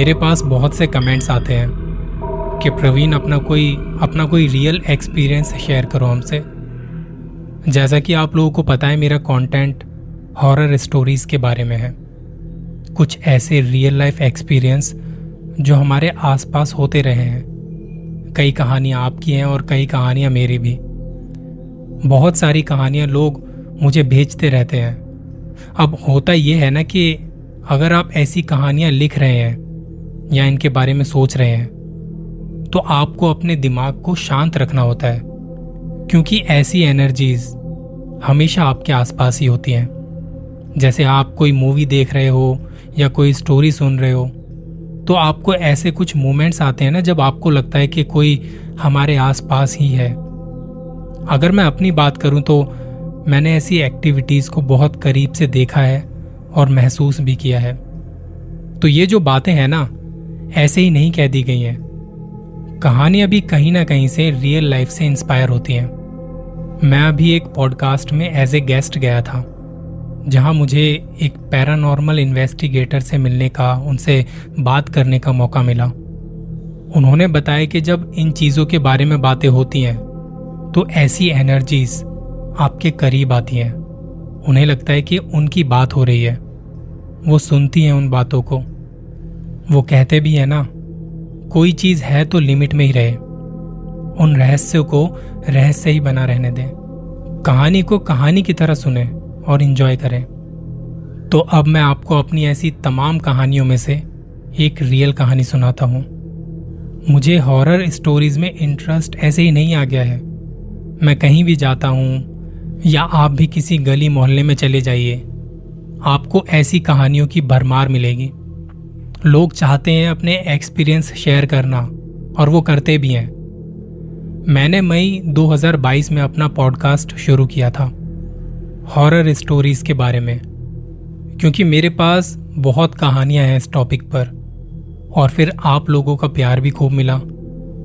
मेरे पास बहुत से कमेंट्स आते हैं कि प्रवीण, अपना कोई अपना कोई रियल एक्सपीरियंस शेयर करो हमसे। जैसा कि आप लोगों को पता है, मेरा कंटेंट हॉरर स्टोरीज के बारे में है। कुछ ऐसे रियल लाइफ एक्सपीरियंस जो हमारे आसपास होते रहे हैं। कई कहानियाँ आपकी हैं और कई कहानियाँ मेरी भी। बहुत सारी कहानियाँ लोग मुझे भेजते रहते हैं। अब होता यह है ना कि अगर आप ऐसी कहानियाँ लिख रहे हैं या इनके बारे में सोच रहे हैं तो आपको अपने दिमाग को शांत रखना होता है, क्योंकि ऐसी एनर्जीज हमेशा आपके आसपास ही होती हैं। जैसे आप कोई मूवी देख रहे हो या कोई स्टोरी सुन रहे हो तो आपको ऐसे कुछ मोमेंट्स आते हैं ना, जब आपको लगता है कि कोई हमारे आसपास ही है। अगर मैं अपनी बात करूँ तो मैंने ऐसी एक्टिविटीज़ को बहुत करीब से देखा है और महसूस भी किया है। तो ये जो बातें हैं ना ऐसे ही नहीं कह दी गई हैं। कहानी अभी कहीं ना कहीं से रियल लाइफ से इंस्पायर होती हैं। मैं अभी एक पॉडकास्ट में एज ए गेस्ट गया था, जहाँ मुझे एक पैरानॉर्मल इन्वेस्टिगेटर से मिलने का, उनसे बात करने का मौका मिला। उन्होंने बताया कि जब इन चीज़ों के बारे में बातें होती हैं तो ऐसी एनर्जीज आपके करीब आती हैं। उन्हें लगता है कि उनकी बात हो रही है। वो सुनती हैं उन बातों को। वो कहते भी है ना, कोई चीज़ है तो लिमिट में ही रहे। उन रहस्यों को रहस्य ही बना रहने दें। कहानी को कहानी की तरह सुने और इंजॉय करें। तो अब मैं आपको अपनी ऐसी तमाम कहानियों में से एक रियल कहानी सुनाता हूँ। मुझे हॉरर स्टोरीज में इंटरेस्ट ऐसे ही नहीं आ गया है। मैं कहीं भी जाता हूँ या आप भी किसी गली मोहल्ले में चले जाइए, आपको ऐसी कहानियों की भरमार मिलेगी। लोग चाहते हैं अपने एक्सपीरियंस शेयर करना, और वो करते भी हैं। मैंने मई 2022 में अपना पॉडकास्ट शुरू किया था हॉरर स्टोरीज के बारे में, क्योंकि मेरे पास बहुत कहानियाँ हैं इस टॉपिक पर, और फिर आप लोगों का प्यार भी खूब मिला,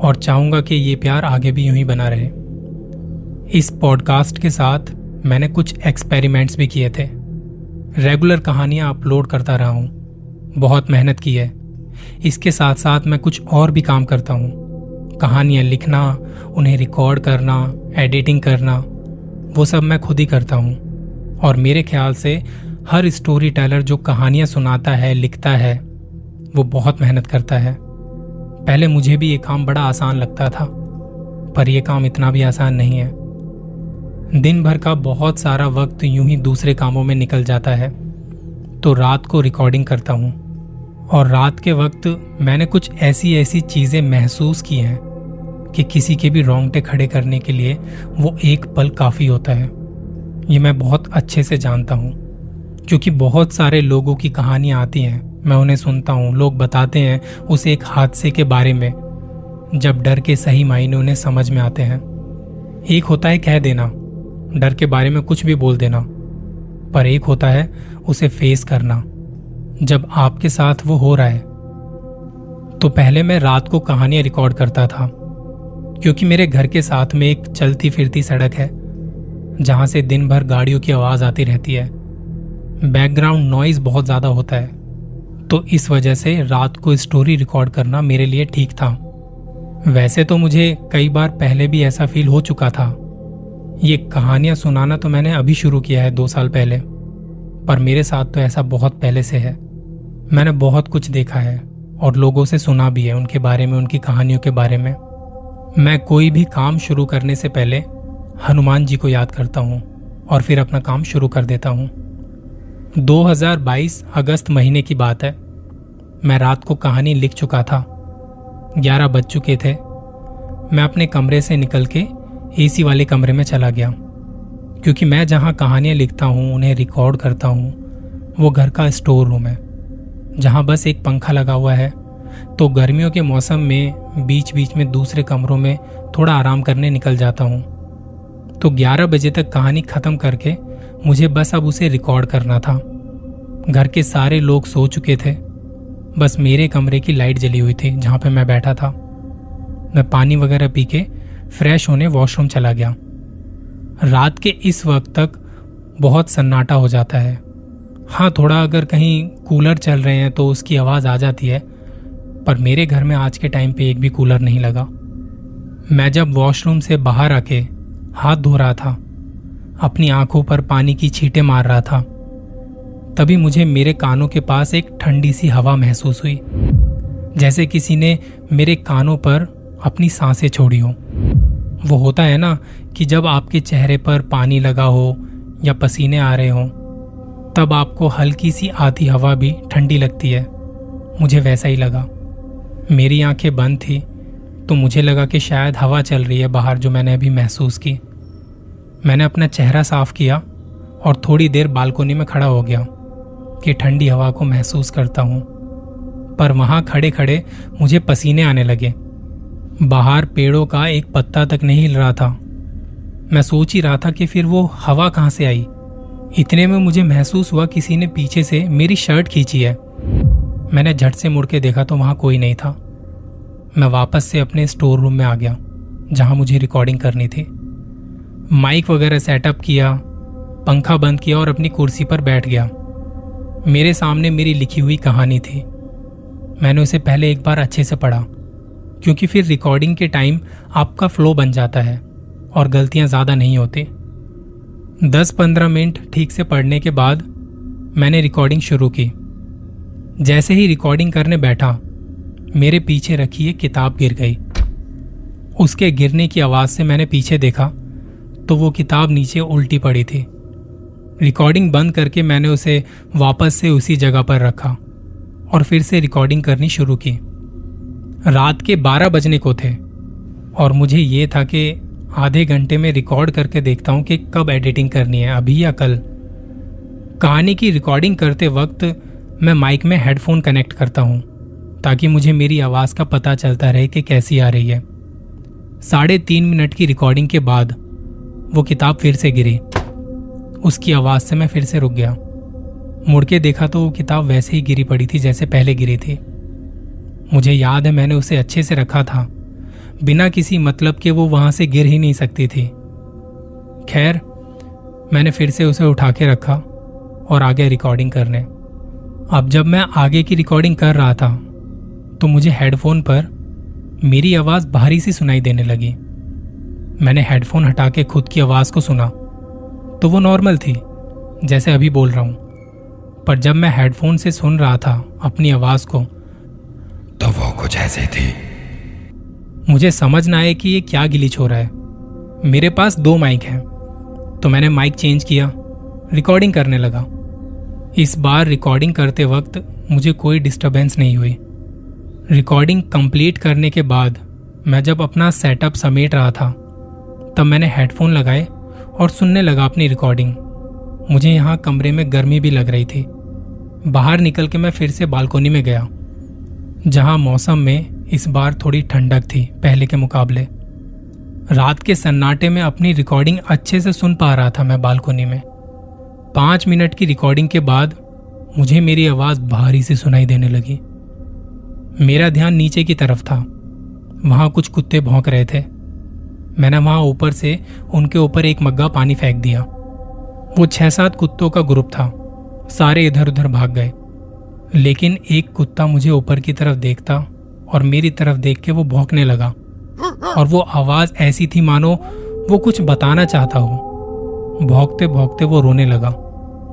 और चाहूँगा कि ये प्यार आगे भी यूँ ही बना रहे। इस पॉडकास्ट के साथ मैंने कुछ एक्सपेरिमेंट्स भी किए थे। रेगुलर कहानियाँ अपलोड करता रहा हूँ। बहुत मेहनत की है। इसके साथ साथ मैं कुछ और भी काम करता हूँ। कहानियाँ लिखना, उन्हें रिकॉर्ड करना एडिटिंग करना, वो सब मैं खुद ही करता हूँ। और मेरे ख्याल से हर स्टोरी टेलर जो कहानियाँ सुनाता है, लिखता है, वो बहुत मेहनत करता है। पहले मुझे भी ये काम बड़ा आसान लगता था, पर यह काम इतना भी आसान नहीं है। दिन भर का बहुत सारा वक्त यूँ ही दूसरे कामों में निकल जाता है। तो रात को रिकॉर्डिंग करता हूँ। और रात के वक्त मैंने कुछ ऐसी ऐसी चीज़ें महसूस की हैं कि किसी के भी रोंगटे खड़े करने के लिए वो एक पल काफ़ी होता है। ये मैं बहुत अच्छे से जानता हूँ। क्योंकि बहुत सारे लोगों की कहानियाँ आती हैं, मैं उन्हें सुनता हूँ, लोग बताते हैं उस एक हादसे के बारे में, जब डर के सही मायने उन्हें समझ में आते हैं। एक होता है कह देना, डर के बारे में कुछ भी बोल देना, पर एक होता है उसे फेस करना। जब आपके साथ वो हो रहा है तो पहले मैं रात को कहानियाँ रिकॉर्ड करता था, क्योंकि मेरे घर के साथ में एक चलती फिरती सड़क है, जहाँ से दिन भर गाड़ियों की आवाज़ आती रहती है। बैकग्राउंड नॉइज़ बहुत ज़्यादा होता है तो इस वजह से रात को स्टोरी रिकॉर्ड करना मेरे लिए ठीक था। वैसे तो मुझे कई बार पहले भी ऐसा फील हो चुका था। ये कहानियाँ सुनाना तो मैंने अभी शुरू किया है दो साल पहले। पर मेरे साथ तो ऐसा बहुत पहले से है। मैंने बहुत कुछ देखा है और लोगों से सुना भी है उनके बारे में, उनकी कहानियों के बारे में। मैं कोई भी काम शुरू करने से पहले हनुमान जी को याद करता हूँ और फिर अपना काम शुरू कर देता हूँ। 2022 अगस्त महीने की बात है। मैं रात को कहानी लिख चुका था। 11 बज चुके थे। मैं अपने कमरे से निकल के एसी वाले कमरे में चला गया। क्योंकि मैं जहाँ कहानियाँ लिखता हूँ, उन्हें रिकॉर्ड करता हूँ, वो घर का स्टोर रूम है। जहाँ बस एक पंखा लगा हुआ है तो गर्मियों के मौसम में बीच बीच में दूसरे कमरों में थोड़ा आराम करने निकल जाता हूँ। तो 11 बजे तक कहानी खत्म करके मुझे बस अब उसे रिकॉर्ड करना था। घर के सारे लोग सो चुके थे। बस मेरे कमरे की लाइट जली हुई थी, जहाँ पे मैं बैठा था। मैं पानी वगैरह पी के फ्रेश होने वॉशरूम चला गया। रात के इस वक्त तक बहुत सन्नाटा हो जाता है। हाँ थोड़ा अगर कहीं कूलर चल रहे हैं तो उसकी आवाज़ आ जाती है, पर मेरे घर में आज के टाइम पे एक भी कूलर नहीं लगा। मैं जब वॉशरूम से बाहर आके हाथ धो रहा था, अपनी आँखों पर पानी की छींटे मार रहा था, तभी मुझे मेरे कानों के पास एक ठंडी सी हवा महसूस हुई, जैसे किसी ने मेरे कानों पर अपनी साँसें छोड़ी हो। वो होता है ना कि जब आपके चेहरे पर पानी लगा हो या पसीने आ रहे हों, तब आपको हल्की सी आधी हवा भी ठंडी लगती है। मुझे वैसा ही लगा। मेरी आँखें बंद थी तो मुझे लगा कि शायद हवा चल रही है बाहर जो मैंने अभी महसूस की। मैंने अपना चेहरा साफ़ किया और थोड़ी देर बालकोनी में खड़ा हो गया कि ठंडी हवा को महसूस करता हूँ। पर वहाँ खड़े खड़े मुझे पसीने आने लगे। बाहर पेड़ों का एक पत्ता तक नहीं हिल रहा था। मैं सोच ही रहा था कि फिर वो हवा कहाँ से आई। इतने में मुझे महसूस हुआ किसी ने पीछे से मेरी शर्ट खींची है। मैंने झट से मुड़ के देखा तो वहाँ कोई नहीं था। मैं वापस से अपने स्टोर रूम में आ गया, जहाँ मुझे रिकॉर्डिंग करनी थी। माइक वगैरह सेटअप किया, पंखा बंद किया और अपनी कुर्सी पर बैठ गया। मेरे सामने मेरी लिखी हुई कहानी थी। मैंने उसे पहले एक बार अच्छे से पढ़ा। क्योंकि फिर रिकॉर्डिंग के टाइम आपका फ्लो बन जाता है और गलतियाँ ज़्यादा नहीं होती। दस पंद्रह मिनट ठीक से पढ़ने के बाद मैंने रिकॉर्डिंग शुरू की। जैसे ही रिकॉर्डिंग करने बैठा, मेरे पीछे रखी एक किताब गिर गई। उसके गिरने की आवाज़ से मैंने पीछे देखा तो वो किताब नीचे उल्टी पड़ी थी। रिकॉर्डिंग बंद करके मैंने उसे वापस से उसी जगह पर रखा और फिर से रिकॉर्डिंग करनी शुरू की। रात के 12 बजने को थे। और मुझे ये था कि आधे घंटे में रिकॉर्ड करके देखता हूँ कि कब एडिटिंग करनी है, अभी या कल। कहानी की रिकॉर्डिंग करते वक्त मैं माइक में हेडफोन कनेक्ट करता हूँ, ताकि मुझे मेरी आवाज़ का पता चलता रहे कि कैसी आ रही है। साढ़े तीन मिनट की रिकॉर्डिंग के बाद वो किताब फिर से गिरी। उसकी आवाज़ से मैं फिर से रुक गया। मुड़ के देखा तो वो किताब वैसे ही गिरी पड़ी थी जैसे पहले गिरी थी। मुझे याद है मैंने उसे अच्छे से रखा था। बिना किसी मतलब के वो वहाँ से गिर ही नहीं सकती थी। खैर, मैंने फिर से उसे उठा के रखा और आगे रिकॉर्डिंग करने। अब जब मैं आगे की रिकॉर्डिंग कर रहा था तो मुझे हेडफोन पर मेरी आवाज़ भारी सी सुनाई देने लगी। मैंने हेडफोन हटा के खुद की आवाज़ को सुना। तो वो नॉर्मल थी, जैसे अभी बोल रहा हूँ। पर जब मैं हेडफोन से सुन रहा था अपनी आवाज़ को तो वो कुछ ऐसी थी। मुझे समझ ना आए कि ये क्या गिलीच हो रहा है। मेरे पास दो माइक हैं तो मैंने माइक चेंज किया, रिकॉर्डिंग करने लगा। इस बार रिकॉर्डिंग करते वक्त मुझे कोई डिस्टरबेंस नहीं हुई। रिकॉर्डिंग कंप्लीट करने के बाद मैं जब अपना सेटअप समेट रहा था, तब मैंने हेडफोन लगाए और सुनने लगा अपनी रिकॉर्डिंग मुझे यहाँ कमरे में गर्मी भी लग रही थी। बाहर निकल के मैं फिर से बालकोनी में गया। जहाँ मौसम में इस बार थोड़ी ठंडक थी पहले के मुकाबले। रात के सन्नाटे में अपनी रिकॉर्डिंग अच्छे से सुन पा रहा था मैं बालकोनी में। पाँच मिनट की रिकॉर्डिंग के बाद मुझे मेरी आवाज़ भारी से सुनाई देने लगी। मेरा ध्यान नीचे की तरफ़ था। वहाँ कुछ कुत्ते भौंक रहे थे। मैंने वहाँ ऊपर से उनके ऊपर एक मग्गा पानी फेंक दिया। वो छह सात कुत्तों का ग्रुप था। सारे इधर उधर भाग गए। लेकिन एक कुत्ता मुझे ऊपर की तरफ़ देखता और मेरी तरफ़ देख के वो भौंकने लगा। और वो आवाज़ ऐसी थी, मानो वो कुछ बताना चाहता हो। भौंकते भौंकते वो रोने लगा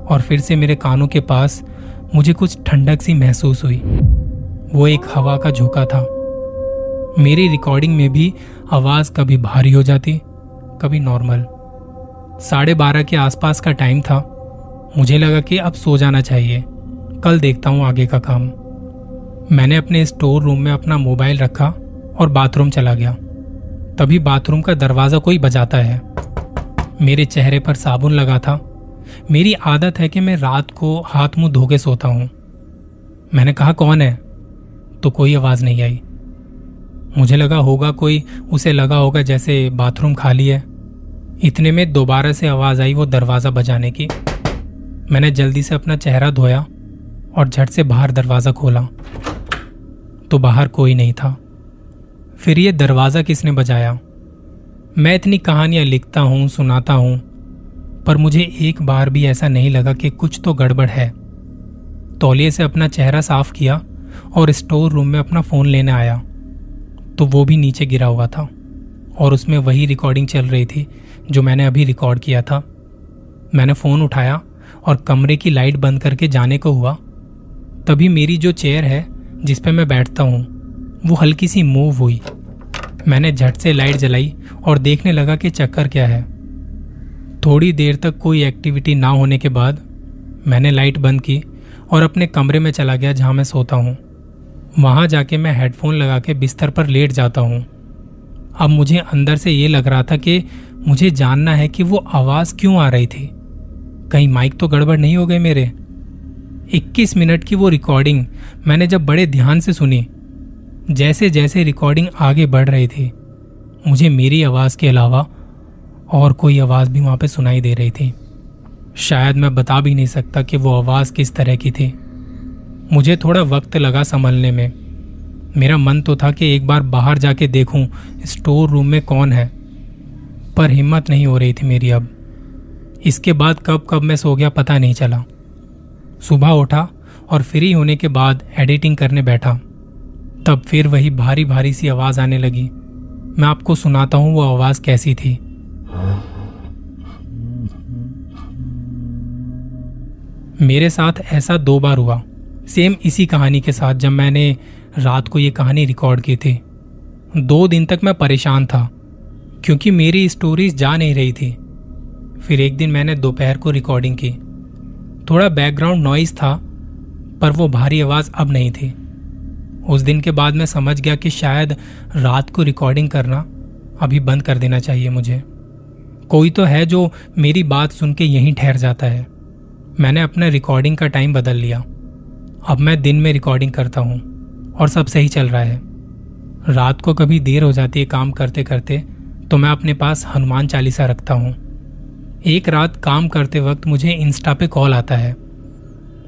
और फिर से मेरे कानों के पास मुझे कुछ ठंडक सी महसूस हुई। वो एक हवा का झोंका था। मेरी रिकॉर्डिंग में भी आवाज़ कभी भारी हो जाती, कभी नॉर्मल साढ़े बारह के आसपास का टाइम था। मुझे लगा कि अब सो जाना चाहिए। कल देखता हूँ आगे का काम। मैंने अपने स्टोर रूम में अपना मोबाइल रखा और बाथरूम चला गया। तभी बाथरूम का दरवाज़ा कोई बजाता है। मेरे चेहरे पर साबुन लगा था। मेरी आदत है कि मैं रात को हाथ मुँह धोके सोता हूँ। मैंने कहा, कौन है? तो कोई आवाज़ नहीं आई। मुझे लगा, होगा कोई, उसे लगा होगा जैसे बाथरूम खाली है। इतने में दोबारा से आवाज़ आई वो दरवाज़ा बजाने की। मैंने जल्दी से अपना चेहरा धोया और झट से बाहर दरवाज़ा खोला। तो बाहर कोई नहीं था। फिर ये दरवाज़ा किसने बजाया? मैं इतनी कहानियाँ लिखता हूँ, सुनाता हूँ, पर मुझे एक बार भी ऐसा नहीं लगा कि कुछ तो गड़बड़ है। तौलिए से अपना चेहरा साफ़ किया और स्टोर रूम में अपना फ़ोन लेने आया। तो वो भी नीचे गिरा हुआ था और उसमें वही रिकॉर्डिंग चल रही थी जो मैंने अभी रिकॉर्ड किया था। मैंने फ़ोन उठाया और कमरे की लाइट बंद करके जाने को हुआ। तभी मेरी जो चेयर है, जिस पे मैं बैठता हूँ, वो हल्की सी मूव हुई। मैंने झट से लाइट जलाई और देखने लगा कि चक्कर क्या है। थोड़ी देर तक कोई एक्टिविटी ना होने के बाद, मैंने लाइट बंद की और अपने कमरे में चला गया जहाँ मैं सोता हूँ। वहाँ जाके मैं हेडफोन लगा के बिस्तर पर लेट जाता हूँ। अब मुझे अंदर से ये लग रहा था कि मुझे जानना है कि वो आवाज़ क्यों आ रही थी। कहीं माइक तो गड़बड़ नहीं हो गए मेरे? 21 मिनट की वो रिकॉर्डिंग मैंने जब बड़े ध्यान से सुनी, जैसे जैसे रिकॉर्डिंग आगे बढ़ रही थी, मुझे मेरी आवाज़ के अलावा और कोई आवाज़ भी वहाँ पे सुनाई दे रही थी। शायद मैं बता भी नहीं सकता कि वो आवाज़ किस तरह की थी। मुझे थोड़ा वक्त लगा संभलने में। मेरा मन तो था कि एक बार बाहर जाके देखूँ स्टोर रूम में कौन है। पर हिम्मत नहीं हो रही थी मेरी अब। इसके बाद कब कब मैं सो गया पता नहीं चला। सुबह उठा और फ्री होने के बाद एडिटिंग करने बैठा। तब फिर वही भारी भारी सी आवाज़ आने लगी। मैं आपको सुनाता हूँ वो आवाज़ कैसी थी। मेरे साथ ऐसा दो बार हुआ। सेम इसी कहानी के साथ जब मैंने रात को ये कहानी रिकॉर्ड की थी। दो दिन तक मैं परेशान था, क्योंकि मेरी स्टोरीज जा नहीं रही थी। फिर एक दिन मैंने दोपहर को रिकॉर्डिंग की। थोड़ा बैकग्राउंड नॉइज़ था, पर वो भारी आवाज़ अब नहीं थी। उस दिन के बाद मैं समझ गया कि शायद रात को रिकॉर्डिंग करना अभी बंद कर देना चाहिए मुझे। कोई तो है जो मेरी बात सुन के यहीं ठहर जाता है। मैंने अपना रिकॉर्डिंग का टाइम बदल लिया। अब मैं दिन में रिकॉर्डिंग करता हूँ, और सब सही चल रहा है। रात को कभी देर हो जाती है काम करते करते तो मैं अपने पास हनुमान चालीसा रखता हूँ। एक रात काम करते वक्त मुझे इंस्टा पे कॉल आता है।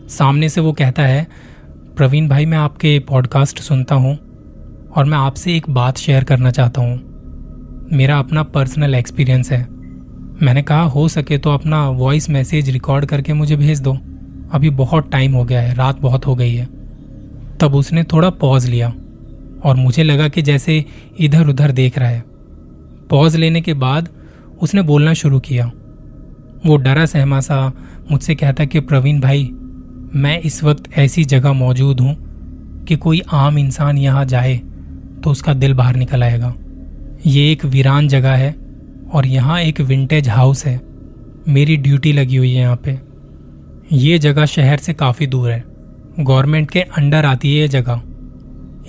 सामने से वो कहता है, प्रवीण भाई, मैं आपके पॉडकास्ट सुनता हूँ और मैं आपसे एक बात शेयर करना चाहता हूँ। मेरा अपना पर्सनल एक्सपीरियंस है। मैंने कहा, हो सके तो अपना वॉइस मैसेज रिकॉर्ड करके मुझे भेज दो। अभी बहुत टाइम हो गया है, रात बहुत हो गई है। तब उसने थोड़ा पॉज लिया और मुझे लगा कि जैसे इधर उधर देख रहा है। पॉज लेने के बाद उसने बोलना शुरू किया। वो डरा सहमा सा मुझसे कहता कि प्रवीण भाई, मैं इस वक्त ऐसी जगह मौजूद हूँ कि कोई आम इंसान यहाँ जाए तो उसका दिल बाहर निकल आएगा। ये एक वीरान जगह है और यहाँ एक विंटेज हाउस है। मेरी ड्यूटी लगी हुई है यहाँ पे। ये जगह शहर से काफ़ी दूर है। गवर्नमेंट के अंडर आती है ये जगह।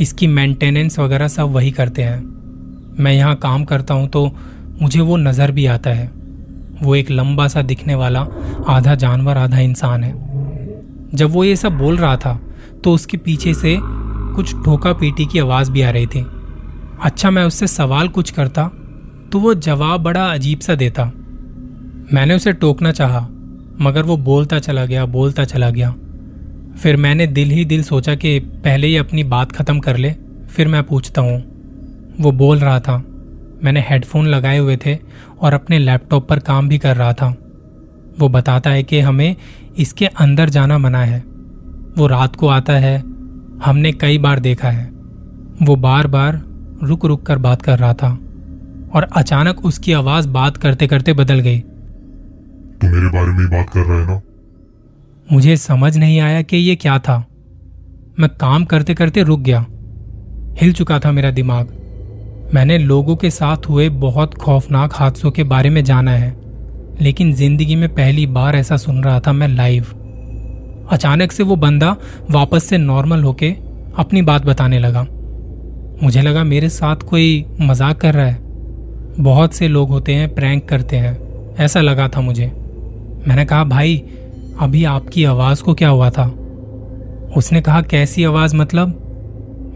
इसकी मेंटेनेंस वगैरह सब वही करते हैं। मैं यहाँ काम करता हूँ तो मुझे वो नज़र भी आता है। वो एक लंबा सा दिखने वाला, आधा जानवर, आधा इंसान है। जब वो ये सब बोल रहा था तो उसके पीछे से कुछ ठोका पीटी की आवाज़ भी आ रही थी। अच्छा मैं उससे सवाल कुछ करता तो वो जवाब बड़ा अजीब सा देता। मैंने उसे टोकना चाहा, मगर वो बोलता चला गया, बोलता चला गया। फिर मैंने दिल ही दिल सोचा कि पहले ही अपनी बात खत्म कर ले, फिर मैं पूछता हूँ। वो बोल रहा था मैंने हेडफोन लगाए हुए थे और अपने लैपटॉप पर काम भी कर रहा था। वो बताता है कि हमें इसके अंदर जाना मना है। वो रात को आता है। हमने कई बार देखा है। वो बार बार रुक रुक कर बात कर रहा था और अचानक उसकी आवाज़ बात करते करते बदल गई। तू मेरे बारे में बात कर रहा है ना? मुझे समझ नहीं आया कि ये क्या था। मैं काम करते करते रुक गया। हिल चुका था मेरा दिमाग। मैंने लोगों के साथ हुए बहुत खौफनाक हादसों के बारे में जाना है, लेकिन ज़िंदगी में पहली बार ऐसा सुन रहा था मैं लाइव। अचानक से वो बंदा वापस से नॉर्मल होके अपनी बात बताने लगा। मुझे लगा, मेरे साथ कोई मज़ाक कर रहा है। बहुत से लोग होते हैं, प्रैंक करते हैं, ऐसा लगा था मुझे। मैंने कहा, भाई, अभी आपकी आवाज़ को क्या हुआ था? उसने कहा, कैसी आवाज़ मतलब?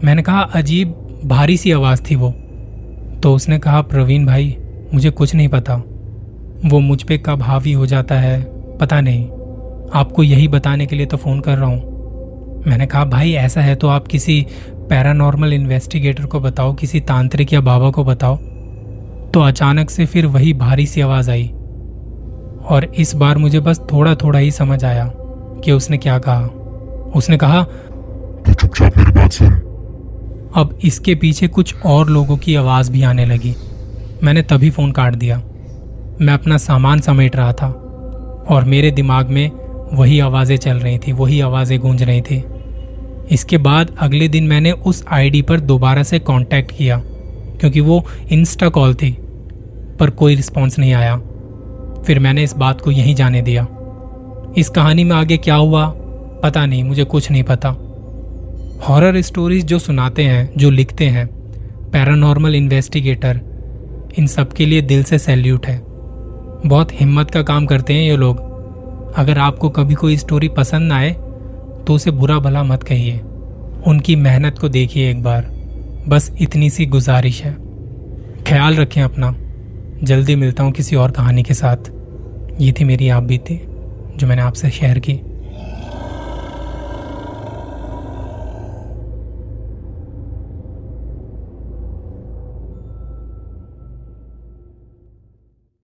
मैंने कहा, अजीब, भारी सी आवाज़ थी वो। तो उसने कहा, प्रवीण भाई, मुझे कुछ नहीं पता। वो मुझ पर कब हावी हो जाता है, पता नहीं। आपको यही बताने के लिए तो फ़ोन कर रहा हूँ। मैंने कहा, भाई, ऐसा है तो आप किसी पैरानॉर्मल इन्वेस्टिगेटर को बताओ, किसी तांत्रिक या बाबा को बताओ। तो अचानक से फिर वही भारी सी आवाज़ आई। और इस बार मुझे बस थोड़ा थोड़ा ही समझ आया कि उसने क्या कहा। उसने कहा तो चुपचाप मेरी बात अब इसके पीछे कुछ और लोगों की आवाज़ भी आने लगी। मैंने तभी फ़ोन काट दिया। मैं अपना सामान समेट रहा था और मेरे दिमाग में वही आवाज़ें चल रही थी, वही आवाज़ें गूंज रही थी। इसके बाद अगले दिन मैंने उस आईडी पर दोबारा से कांटेक्ट किया, क्योंकि वो इंस्टा कॉल थी, पर कोई रिस्पॉन्स नहीं आया। फिर मैंने इस बात को यहीं जाने दिया। इस कहानी में आगे क्या हुआ, पता नहीं, मुझे कुछ नहीं पता। हॉरर स्टोरीज जो सुनाते हैं, जो लिखते हैं पैरानॉर्मल इन्वेस्टिगेटर इन सब के लिए दिल से सैल्यूट है। बहुत हिम्मत का काम करते हैं ये लोग। अगर आपको कभी कोई स्टोरी पसंद ना आए तो उसे बुरा भला मत कहिए। उनकी मेहनत को देखिए एक बार। बस इतनी सी गुजारिश है। ख्याल रखें अपना। जल्दी मिलता हूँ किसी और कहानी के साथ। ये थी मेरी आप बीती, जो मैंने आपसे शेयर की।